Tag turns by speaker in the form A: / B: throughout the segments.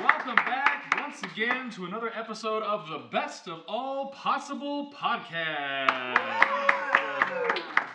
A: Welcome back once again to another episode of the Best of All Possible podcast.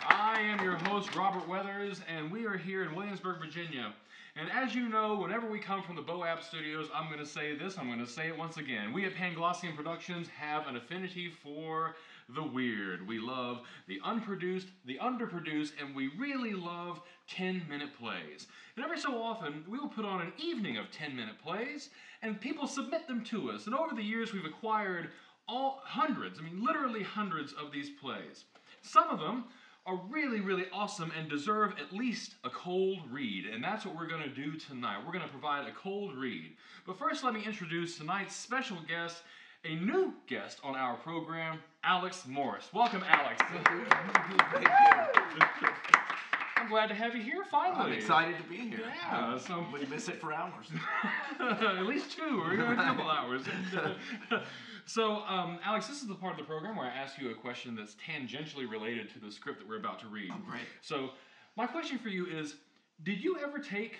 A: I am your host, Robert Weathers, and we are here in Williamsburg, Virginia. And as you know, whenever we come from the Boab Studios, I'm going to say this, I'm going to say it once again. We at Panglossian Productions have an affinity for the weird. We love the unproduced, the underproduced, and we really love 10 minute plays. And every so often, we will put on an evening of 10 minute plays, and people submit them to us. And over the years, we've acquired all hundreds, I mean, literally hundreds of these plays. Some of them are really, really awesome and deserve at least a cold read. And that's what we're going to do tonight. We're going to provide a cold read. But first, let me introduce tonight's special guest, a new guest on our program, Alex Morris. Welcome, Alex.
B: Thank you.
A: I'm glad to have you here finally.
B: I'm excited to be here.
A: Yeah, so
B: We miss it for hours.
A: at least two or a couple hours. so, um, Alex, this is the part of the program where I ask you a question that's tangentially related to the script that we're about to read.
B: Oh, great.
A: So, my question for you is Did you ever take,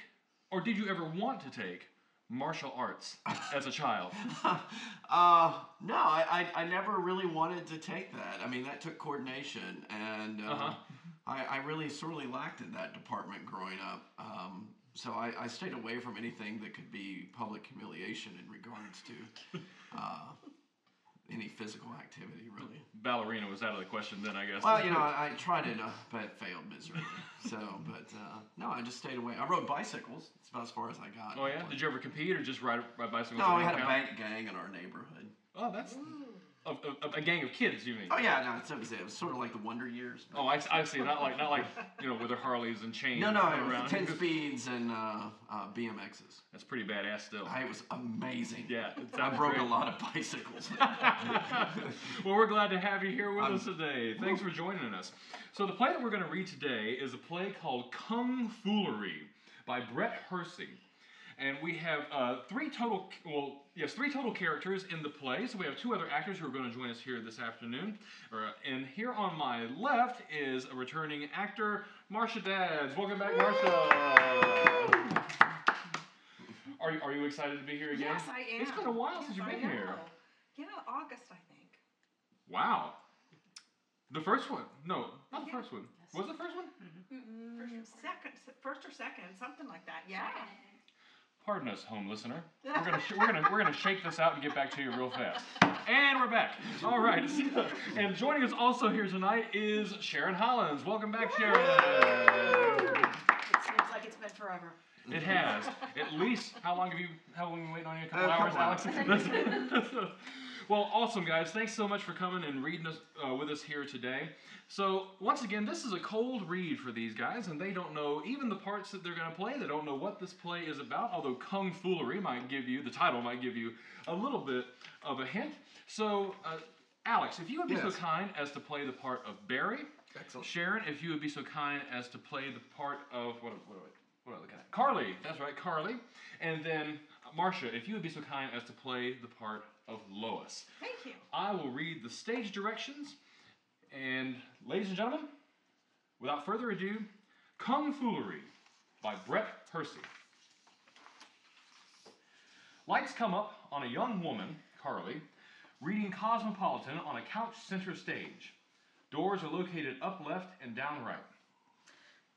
A: or did you ever want to take, martial arts as a child?
B: uh, no, I, I, I never really wanted to take that. I mean, that took coordination, and uh,
A: Uh-huh.
B: I, I really sorely lacked in that department growing up. Um, so I, I stayed away from anything that could be public humiliation in regards to uh, any physical activity, really.
A: Ballerina was out of the question then, I guess.
B: Well, you know, I, I tried it, uh, but failed miserably. So, but uh, no, I just stayed away. I rode bicycles. That's about as far as I got.
A: Oh, yeah? Did you ever compete or just ride, ride bicycles?
B: No, we
A: around
B: had a
A: town?
B: bank gang in our neighborhood.
A: Oh, that's. A, a, a gang of kids, you mean?
B: Oh yeah, no, it's, it was it was sort of like the Wonder Years.
A: Oh, I, I see. Not like not like you know with their Harleys and chains.
B: no, no, it was ten speeds and uh, uh, BMXs.
A: That's pretty badass still.
B: I, it was amazing.
A: yeah,
B: I broke
A: great.
B: a lot of bicycles.
A: well, we're glad to have you here with
B: I'm-
A: us today. Thanks for joining us. So the play that we're going to read today is a play called Kung Foolery by Brett Hersey. And we have uh, three total, well, yes, three total characters in the play. So we have two other actors who are going to join us here this afternoon. Uh, and here on my left is a returning actor, Marsha Dads. Welcome back, Marsha. Are you, are you excited to be here again?
C: Yes, I am.
A: It's been a while
C: Yes,
A: since you've been
C: know.
A: here.
C: Yeah, August, I think.
A: Wow. The first one? No, not the
C: Yeah.
A: first one. Was it the first one?
C: First, second, first or second, something like that. Yeah.
A: Pardon us, home listener. We're gonna sh- we're gonna we're gonna shake this out and get back to you real fast. And we're back. All right. and joining us also here tonight is Sharon Hollins. Welcome back, Sharon.
D: It seems like it's been forever.
A: It has. At least how long have you how long have you been waiting on you? A couple
B: A
A: hours, Alex. well, awesome guys. Thanks so much for coming and reading us uh, with us here today. So once again, this is a cold read for these guys, and they don't know even the parts that they're going to play. They don't know what this play is about. Although Kung Foolery might give you the title might give you a little bit of a hint. So. Uh, Alex, if you would be so kind as to play the part of Barry,
B: Excellent.
A: Sharon, if you would be so kind as to play the part of what what what am I looking at? Carly. That's right, Carly. And then Marsha, if you would be so kind as to play the part of Lois.
C: Thank you.
A: I will read the stage directions. And ladies and gentlemen, without further ado, Kung Foolery by Brett Hersey. Lights come up on a young woman, Carly, reading Cosmopolitan on a couch center stage. Doors are located up left and down right.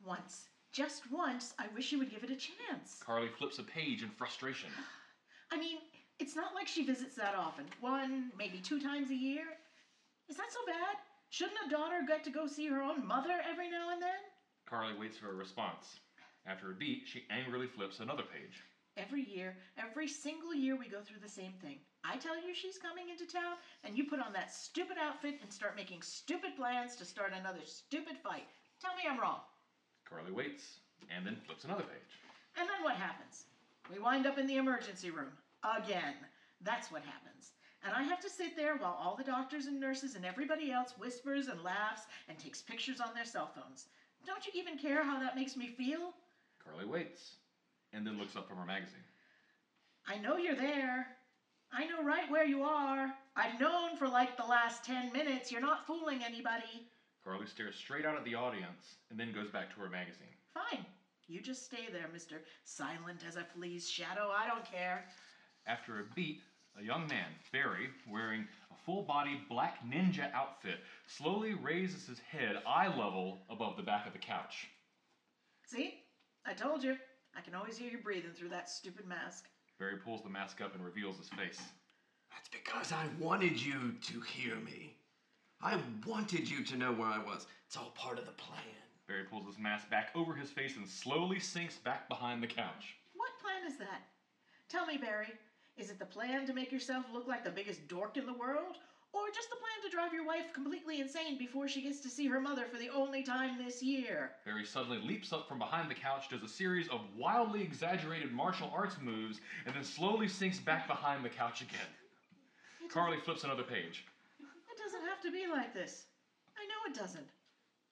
D: Once, just once, I wish you would give it a chance.
A: Carly flips a page in frustration.
D: I mean, it's not like she visits that often. One, maybe two times a year. Is that so bad? Shouldn't a daughter get to go see her own mother every now and then?
A: Carly waits for a response. After a beat, she angrily flips another page.
D: Every year, every single year, we go through the same thing. I tell you she's coming into town, and you put on that stupid outfit and start making stupid plans to start another stupid fight. Tell me I'm wrong.
A: Carly waits and then flips another page.
D: And then what happens? We wind up in the emergency room. Again. That's what happens. And I have to sit there while all the doctors and nurses and everybody else whispers and laughs and takes pictures on their cell phones. Don't you even care how that makes me feel?
A: Carly waits and then looks up from her magazine.
D: I know you're there. I know right where you are. I've known for like the last 10 minutes you're not fooling anybody.
A: Carly stares straight out at the audience and then goes back to her magazine.
D: Fine. You just stay there, Mr. Silent as a flea's shadow. I don't care.
A: After a beat, a young man, Barry, wearing a full body black ninja outfit, slowly raises his head eye level above the back of the couch.
D: See? I told you. I can always hear you breathing through that stupid mask.
A: Barry pulls the mask up and reveals his face.
B: That's because I wanted you to hear me. I wanted you to know where I was. It's all part of the plan.
A: Barry pulls his mask back over his face and slowly sinks back behind the couch.
D: What plan is that? Tell me, Barry. Is it the plan to make yourself look like the biggest dork in the world? Or just the plan to drive your wife completely insane before she gets to see her mother for the only time this year?
A: Barry suddenly leaps up from behind the couch, does a series of wildly exaggerated martial arts moves, and then slowly sinks back behind the couch again. Carly flips another page.
D: It doesn't have to be like this. I know it doesn't.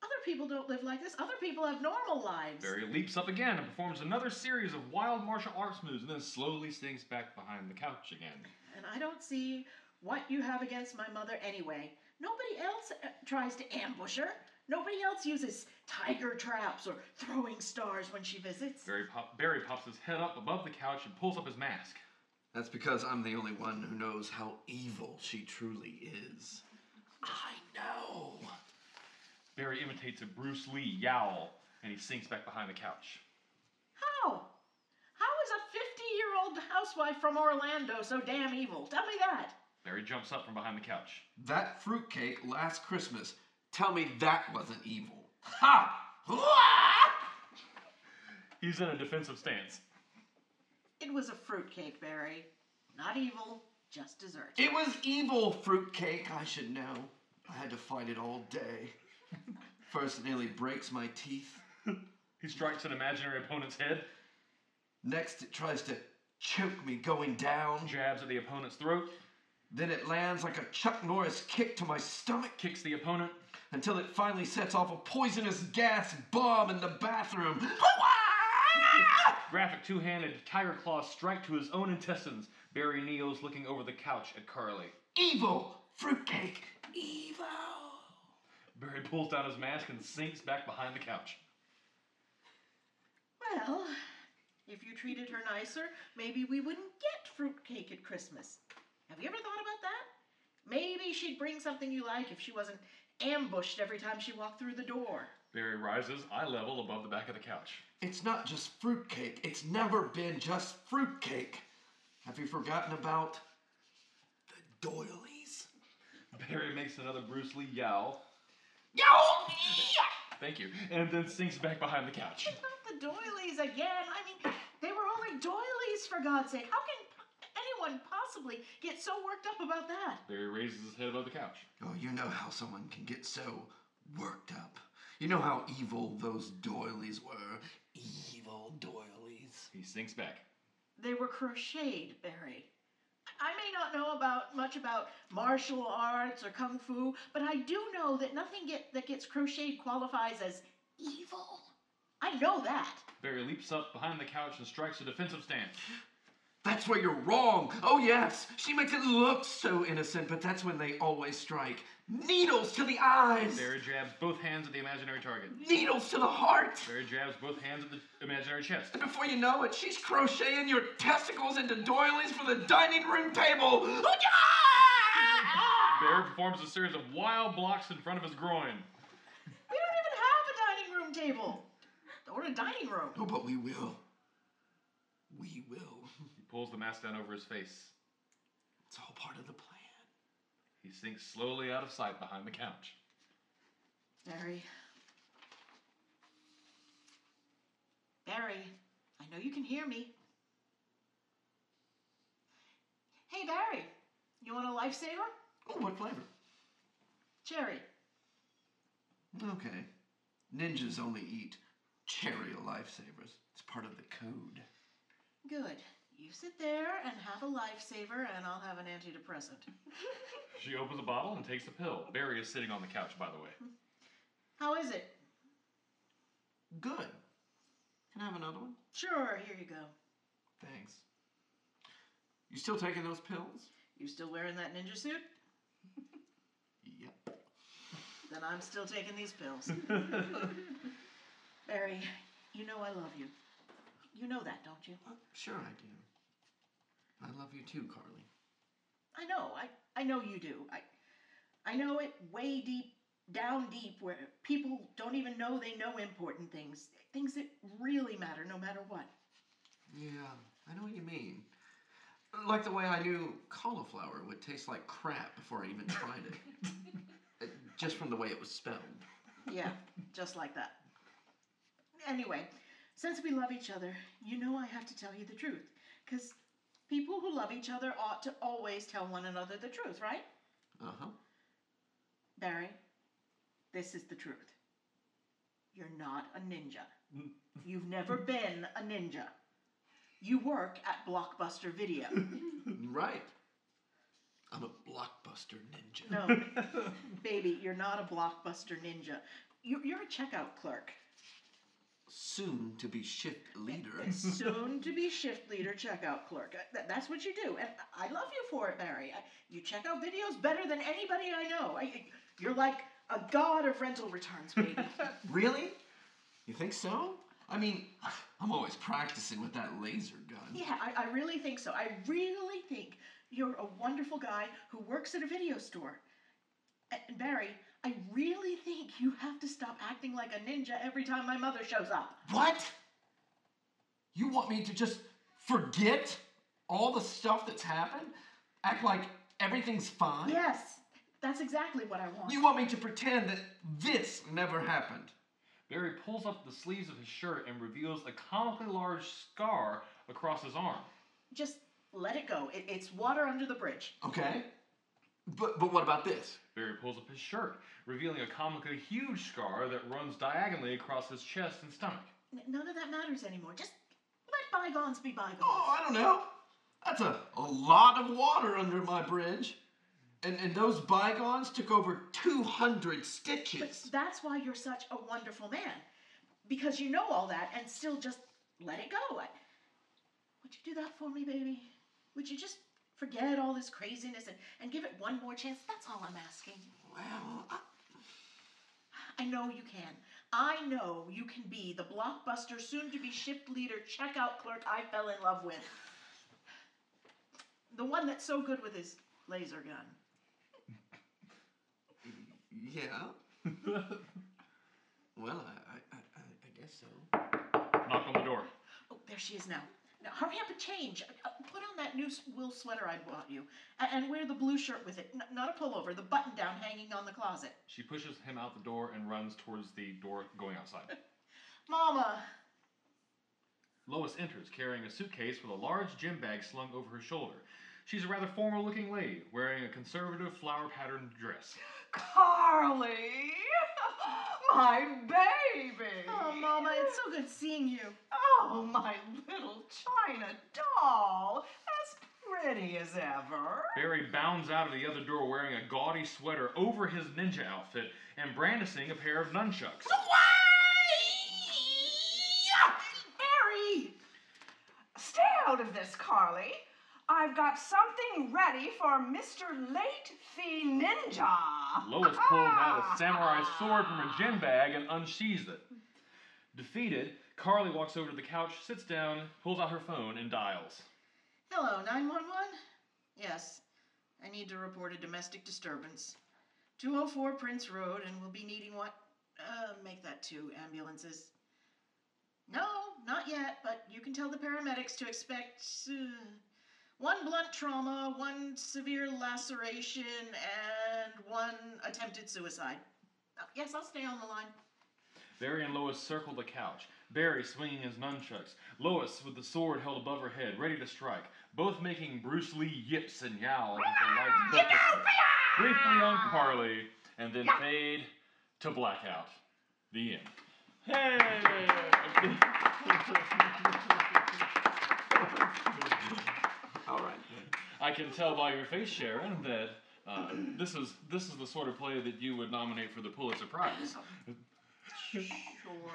D: Other people don't live like this. Other people have normal lives.
A: Barry leaps up again and performs another series of wild martial arts moves, and then slowly sinks back behind the couch again.
D: And I don't see what you have against my mother anyway. Nobody else uh, tries to ambush her. Nobody else uses tiger traps or throwing stars when she visits.
A: Barry, pop- Barry pops his head up above the couch and pulls up his mask.
B: That's because I'm the only one who knows how evil she truly is. I know.
A: Barry imitates a Bruce Lee yowl, and he sinks back behind the couch.
D: How? How is a 50 year old housewife from Orlando so damn evil? Tell me that.
A: Barry jumps up from behind the couch.
B: That fruitcake last Christmas. Tell me that wasn't evil. Ha!
A: He's in a defensive stance.
D: It was a fruitcake, Barry. Not evil, just dessert.
B: It was evil fruitcake, I should know. I had to fight it all day. First, it nearly breaks my teeth.
A: He strikes an imaginary opponent's head,
B: Next, it tries to choke me going down.
A: jabs at the opponent's throat,
B: Then it lands like a Chuck Norris kick to my stomach
A: kicks the opponent,
B: until it finally sets off a poisonous gas bomb in the bathroom.
A: graphic two handed tiger claw strike to his own intestines. Barry kneels looking over the couch at Carly.
B: evil fruitcake. Evil.
A: Barry pulls down his mask and sinks back behind the couch.
D: Well, if you treated her nicer, maybe we wouldn't get fruitcake at Christmas. Have you ever thought about that? Maybe she'd bring something you like if she wasn't ambushed every time she walked through the door.
A: Barry rises eye level above the back of the couch.
B: It's not just fruitcake. It's never been just fruitcake. Have you forgotten about the doilies?
A: Barry makes another Bruce Lee yowl.
B: Yo!
A: Thank you. And then sinks back behind the couch.
D: Not the doilies again. I mean, they were only doilies for God's sake. How can anyone possibly get so worked up about that?
A: Barry raises his head above the couch.
B: Oh, you know how someone can get so worked up. You know how evil those doilies were. Evil doilies.
A: He sinks back.
D: They were crocheted, Barry. I may not know about much about martial arts or kung fu, but I do know that nothing get, that gets crocheted qualifies as evil. I know that.
A: Barry leaps up behind the couch and strikes a defensive stance.
B: That's where you're wrong. Oh, yes, she makes it look so innocent, but that's when they always strike. Needles to the eyes,
A: Barry jabs both hands at the imaginary target.
B: needles to the heart.
A: Barry jabs both hands at the imaginary chest.
B: And before you know it, she's crocheting your testicles into doilies for the dining room table.
A: Barry performs a series of wild blocks in front of his groin.
D: We don't even have a dining room table or a dining room.
B: No, but we will. We will.
A: He pulls the mask down over his face.
B: It's all part of the plan.
A: He sinks slowly out of sight behind the couch.
D: Barry. Barry, I know you can hear me. Hey, Barry, you want a lifesaver?
B: Oh, what flavor?
D: Cherry.
B: Okay. Ninjas only eat cherry lifesavers. It's part of the code.
D: Good. You sit there and have a lifesaver, and I'll have an antidepressant.
A: She opens a bottle and takes a pill. Barry is sitting on the couch, by the way.
D: How is it?
B: Good. Can I have another one?
D: Sure, here you go.
B: Thanks. You still taking those pills?
D: You still wearing that ninja suit?
B: Yep.
D: Then I'm still taking these pills. Barry, you know I love you. You know that, don't you?
B: Sure I do. I love you too, Carly.
D: I know. I, I know you do. I, I know it way deep, down deep, where people don't even know they know important things. Things that really matter no matter what.
B: Yeah, I know what you mean. Like the way I knew cauliflower would taste like crap before I even tried it. Just from the way it was spelled.
D: Yeah, just like that. Anyway, since we love each other, you know I have to tell you the truth. Because people who love each other ought to always tell one another the truth, right?
B: Uh huh.
D: Barry, this is the truth. You're not a ninja. You've never been a ninja. You work at Blockbuster Video.
B: Right. I'm a blockbuster ninja.
D: No, baby, you're not a Blockbuster ninja. You- You're a checkout clerk.
B: Soon to be shift leader.
D: Soon to be shift leader checkout clerk. Uh, That's what you do. And I love you for it, Barry. You check out videos better than anybody I know. You're like a god of rental returns, baby.
B: Really? You think so? I mean, I'm always practicing with that laser gun.
D: Yeah, I, I really think so. I really think you're a wonderful guy who works at a video store. And and Barry, I really think you have to stop acting like a ninja every time my mother shows up.
B: What? You want me to just forget all the stuff that's happened? Act like everything's fine?
D: Yes, that's exactly what I want.
B: You want me to pretend that this never happened?
A: Barry pulls up the sleeves of his shirt and reveals a comically large scar across his arm.
D: Just let it go. It, it's water under the bridge.
B: Okay. But but what about this?
A: Barry pulls up his shirt, revealing a comically huge scar that runs diagonally across his chest and stomach.
D: N- none of that matters anymore. Just let bygones be bygones.
B: Oh, I don't know. That's a, a lot of water under my bridge. And and those bygones took over 200
D: But
B: stitches.
D: that's why you're such a wonderful man. Because you know all that and still just let it go. I, would you do that for me, baby? Would you just forget all this craziness and, and give it one more chance? That's all I'm asking.
B: Well, I,
D: I know you can. I know you can be the blockbuster, soon to be shift leader, checkout clerk I fell in love with. The one that's so good with his laser gun.
B: yeah. Well, I, I, I, I guess so.
A: Knock on the door.
D: Oh, there she is now. Now hurry up and change. Uh, Put on that new wool sweater I bought you, and wear the blue shirt with it. N- not a pullover, the button down hanging on the closet.
A: She pushes him out the door and runs towards the door going outside.
D: Mama,
A: Lois enters, carrying a suitcase with a large gym bag slung over her shoulder. She's a rather formal looking lady, wearing a conservative flower patterned dress.
C: Carly! My baby!
D: oh Mama, it's so good seeing you.
C: Oh, my little china doll! As pretty as ever.
A: Barry bounds out of the other door wearing a gaudy sweater over his ninja outfit and brandishing a pair of nunchucks.
D: Barry!
C: I've got something ready for Mr. Late Fee Ninja.
A: Lois pulls out a samurai sword from her gym bag and unsheathes it. Defeated, Carly walks over to the couch, sits down, pulls out her phone, and dials.
D: Hello, 911? Yes, I need to report a domestic disturbance. 204 Prince Road, and we'll be needing what? Uh, make that two ambulances. No, not yet, but you can tell the paramedics to expect uh, one blunt trauma, one severe laceration, and one attempted suicide. Uh, yes, I'll stay on the line.
A: Barry and Lois circle the couch. Barry swinging his nunchucks. Lois with the sword held above her head, ready to strike. Both making Bruce Lee yips and yowls as the lights focus briefly on Carly, and then fade to blackout. The end. Hey! I can tell by your face, Sharon, that uh, this is this is the sort of play that you would nominate for the Pulitzer Prize.
D: Sure.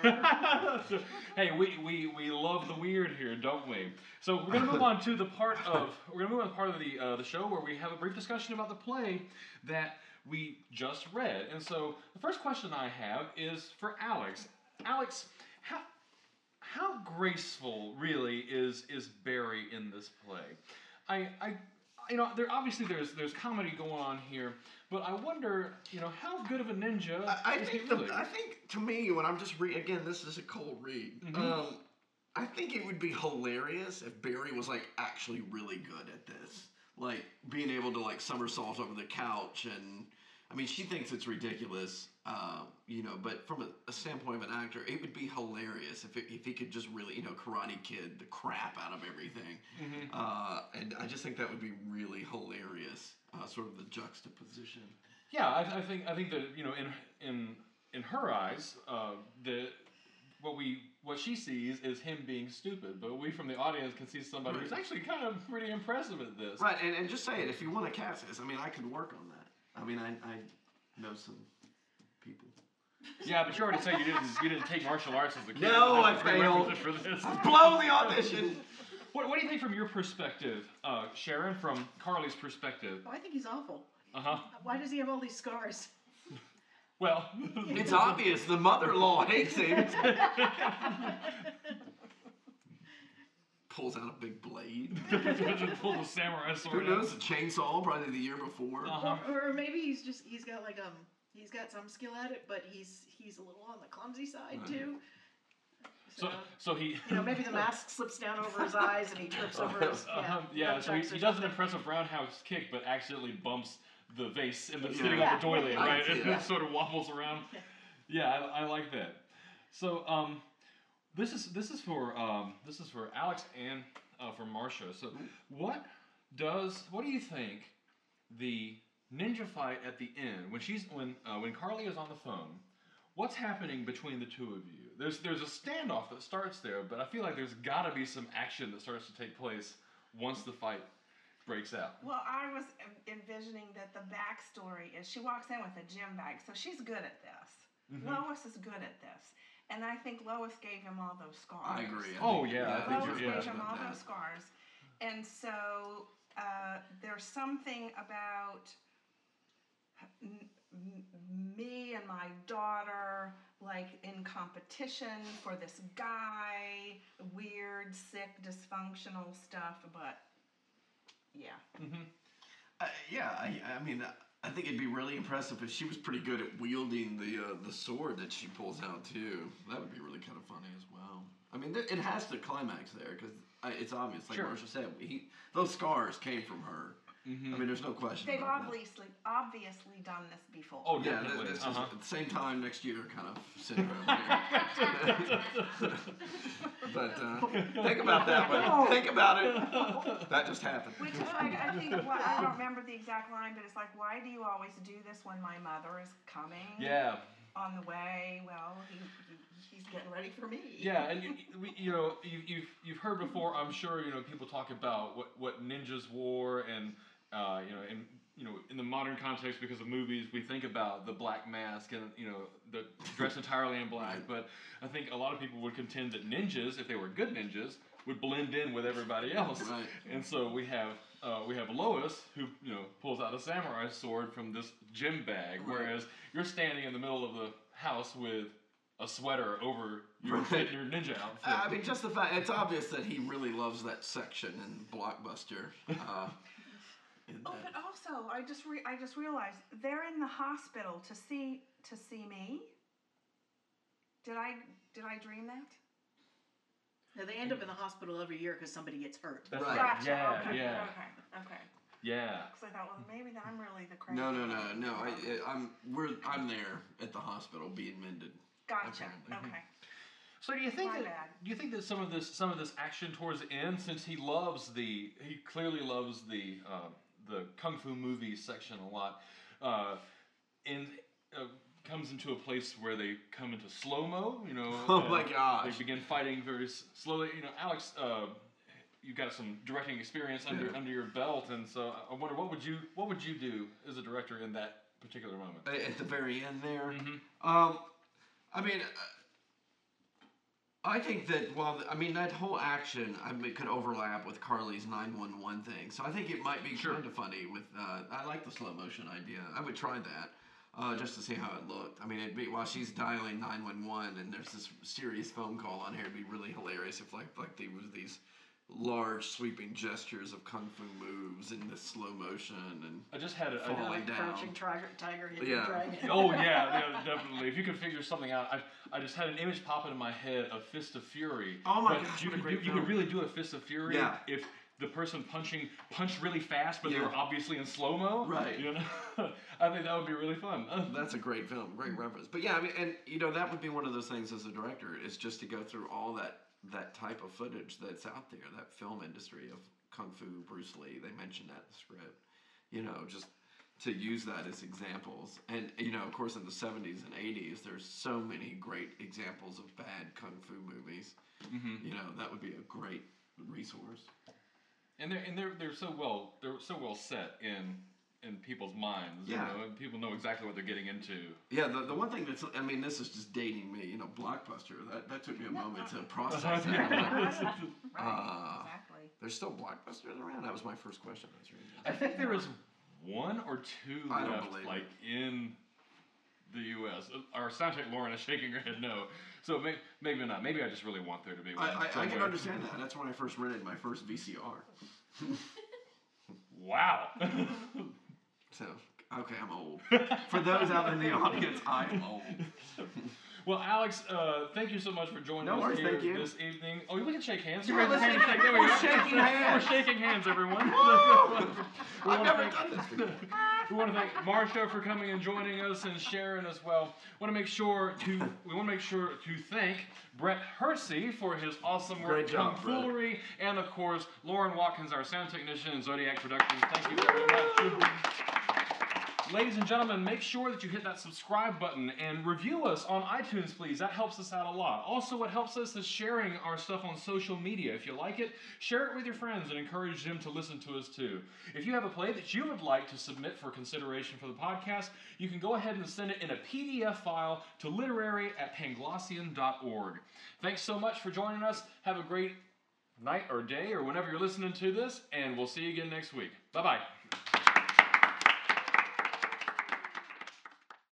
A: hey, we, we, we love the weird here, don't we? So we're gonna move on to the part of we're gonna move on to the part of the uh, the show where we have a brief discussion about the play that we just read. And so the first question I have is for Alex. Alex, how how graceful really is is Barry in this play? I, I, you know, there obviously there's there's comedy going on here, but I wonder, you know, how good of a ninja
B: I, I think the. I think to me when I'm just re again this is a cold read.
A: Mhm.
B: Um, I think it would be hilarious if Barry was like actually really good at this, like being able to like somersault over the couch and. I mean, she thinks it's ridiculous, uh, you know. But from a, a standpoint of an actor, it would be hilarious if it, if he could just really, you know, Karate Kid the crap out of everything.
A: Mhm.
B: Uh, and I just think that would be really hilarious, uh, sort of the juxtaposition.
A: Yeah, I, I think I think that you know in in in her eyes, uh, the what we what she sees is him being stupid, but we from the audience can see somebody who's actually kind of pretty impressive at this.
B: Right, and, and just say it. If you want to cast this, I mean, I could work on that. I mean, I, I know some people.
A: Yeah, but you already said you didn't you didn't take martial arts as a kid.
B: No, I failed.
A: prerequisite for this.
B: Blow the audition!
A: What, what do you think from your perspective, uh, Sharon? From Carly's perspective?
D: Oh, I think he's awful.
A: Uh huh.
D: Why does he have all these scars?
A: Well,
B: It's obvious the mother-in-law hates him. Pulls out a big blade.
A: pull the samurai sword.
B: Who
A: out.
B: knows? A chainsaw, probably the year before.
A: Uh-huh.
D: Or, or maybe he's just he's got like um he's got some skill at it, but he's he's a little on the clumsy side
B: Right.
D: too.
A: So, so he.
D: you know, maybe the mask slips down over his eyes and he trips over his yeah,
A: Uh-huh, yeah, so he, he does an impressive roundhouse kick, but accidentally bumps the vase in the
B: Yeah.
A: sitting
D: Yeah.
A: on the doily, right?
B: see
A: And
B: that.
A: it sort of wobbles around.
D: Yeah.
A: Yeah, I, I like that. So, um, this is this is for um, this is for Alex and uh, for Marsha. So, what does what do you think the ninja fight at the end when she's when uh, when Carly is on the phone? What's happening between the two of you? There's there's a standoff that starts there, but I feel like there's got to be some action that starts to take place once the fight breaks out.
C: Well, I was envisioning that the backstory is she walks in with a gym bag, so she's good at this.
A: Mhm.
C: Lois is good at this. And I think Lois gave him all those scars.
B: I agree. I
A: Oh,
B: think-
A: yeah, I
B: I
A: think
B: think
C: Lois
A: you're-
B: you're
C: gave
A: yeah.
C: him all
B: about
C: those scars. And so uh, there's something about m- m- me and my daughter, like in competition for this guy, weird, sick, dysfunctional stuff, but yeah.
A: Mm-hmm.
B: Uh, yeah, I, I mean, I think it'd be really impressive if she was pretty good at wielding the uh, the sword that she pulls out too. That would be really kind of funny as well. I mean, th- it has to climax there because it's obvious, like
A: Sure.
B: Marsha said, he, those scars came from her.
A: Mm-hmm.
B: I mean, there's no question.
C: They've
B: about that.
C: obviously obviously done this before.
A: Oh,
B: Yeah,
A: definitely.
B: this
A: uh-huh.
B: is at the same time next year kind of syndrome. here. but uh, think about that. But think about it. That just happened.
C: Which is like, I think, well, I don't remember the exact line, but it's like, why do you always do this when my mother is coming
A: yeah,
C: on the way? Well, he, he, he's getting ready for me.
A: yeah, and you, you know, you, you've you've heard before. I'm sure you know people talk about what what ninjas wore, and uh, you know, in you know, in the modern context, because of movies, we think about the black mask and you know, the dress entirely in black. But I think a lot of people would contend that ninjas, if they were good ninjas, would blend in with everybody else.
B: Right.
A: And so we have uh, we have Lois who you know pulls out a samurai sword from this gym bag,
B: Right.
A: whereas you're standing in the middle of the house with a sweater over your your ninja outfit.
B: I mean, just the fact it's obvious that he really loves that section in Blockbuster. Uh, in
C: Oh,
B: that-
C: but also, I just re- I just realized they're in the hospital to see to see me. Did I did I dream that?
D: Now, they end up in the hospital every year because somebody gets hurt.
A: That's
B: Right.
A: right.
C: Gotcha.
A: Yeah,
C: okay,
A: yeah,
C: Okay. Okay.
A: yeah.
C: Because I thought, well, maybe I'm really the crazy.
B: no, no, no,
C: one.
B: no. I, I'm we're I'm there at the hospital being mended.
C: Gotcha.
B: apparently.
C: Okay.
A: So do you think
C: My
A: that
C: bad.
A: do you think that some of this some of this action towards the end, since he loves the he clearly loves the uh, the kung fu movies section a lot, uh, and uh, comes into a place where they come into slow mo. You know.
B: Oh my gosh.
A: They begin fighting very s- slowly. You know, Alex. Uh, You've got some directing experience under
B: Yeah.
A: under your belt, and so I wonder what would you what would you do as a director in that particular moment?
B: At the very end there.
A: Mhm.
B: Um, I mean, uh, I think that while the, I mean that whole action, I mean, could overlap with Carly's nine one one thing. So I think it might be
A: Sure.
B: kind of funny. With uh, I like the slow motion idea. I would try that. Uh, just to see how it looked. I mean, it'd be while she's dialing nine one one, and there's this serious phone call on here. It'd be really hilarious if like like there was these large sweeping gestures of kung fu moves in the slow motion and
A: I just had a,
B: Fall.
A: I,
D: like
B: down.
D: crouching tiger, tiger hidden
B: Yeah.
D: dragon.
A: Oh yeah, yeah, definitely. If you could figure something out, I, I just had an image pop into my head of Fist of Fury.
B: Oh my
A: but
B: gosh,
A: you could do, you could really do a Fist of Fury
B: Yeah.
A: if the person punching punched really fast, but they were obviously in slow mo.
B: Right.
A: You know, I think that would be really fun.
B: That's a great film, great reference. But yeah, I mean, and you know that would be one of those things as a director is just to go through all that that type of footage that's out there, that film industry of kung fu, Bruce Lee. They mentioned that in the script. You know, just to use that as examples, and you know, of course, in the '70s and '80s, there's so many great examples of bad kung fu movies.
A: Mhm.
B: You know, that would be a great resource.
A: And they're and they're they're so well they're so well set in in people's minds.
B: Yeah.
A: You know, and people know exactly what they're getting into.
B: Yeah, the, the one thing that's, I mean, this is just dating me, you know, Blockbuster, that, that took me a moment to process that.
C: Right,
B: Uh,
C: exactly.
B: There's still Blockbusters around? That was my first question. I was reading.
A: I think there is one or two
B: I
A: left, like in the U.S. Our soundcheck Lauren is shaking her head no. So may, maybe not. Maybe I just really want there to be one.
B: I, I, I can understand that. That's when I first rented my first VCR.
A: Wow.
B: So, okay, I'm old. For those out in the audience, I am old.
A: well, Alex, uh, thank you so much for joining
B: No
A: us
B: worries,
A: here this evening. Oh, we can shake hands. You
B: Yeah,
A: raised your hand shake. There we
B: we're shaking hands.
A: We're shaking hands, everyone. we
B: I've never
A: thank-
B: done this before.
A: We want to thank Marsha for coming and joining us and Sharon as well. Want to make sure to we want to make sure to thank Brett Hersey for his awesome work
B: Great job,
A: on
B: Brett.
A: foolery, and of course Lauren Watkins, our sound technician in Zodiac Productions. Thank you very much. Ladies and gentlemen, make sure that you hit that subscribe button and review us on iTunes, please. That helps us out a lot. Also, what helps us is sharing our stuff on social media. If you like it, share it with your friends and encourage them to listen to us too. If you have a play that you would like to submit for consideration for the podcast, you can go ahead and send it in a PDF file to literary at panglossian.org. Thanks so much for joining us. Have a great night or day or whenever you're listening to this, and we'll see you again next week. Bye bye.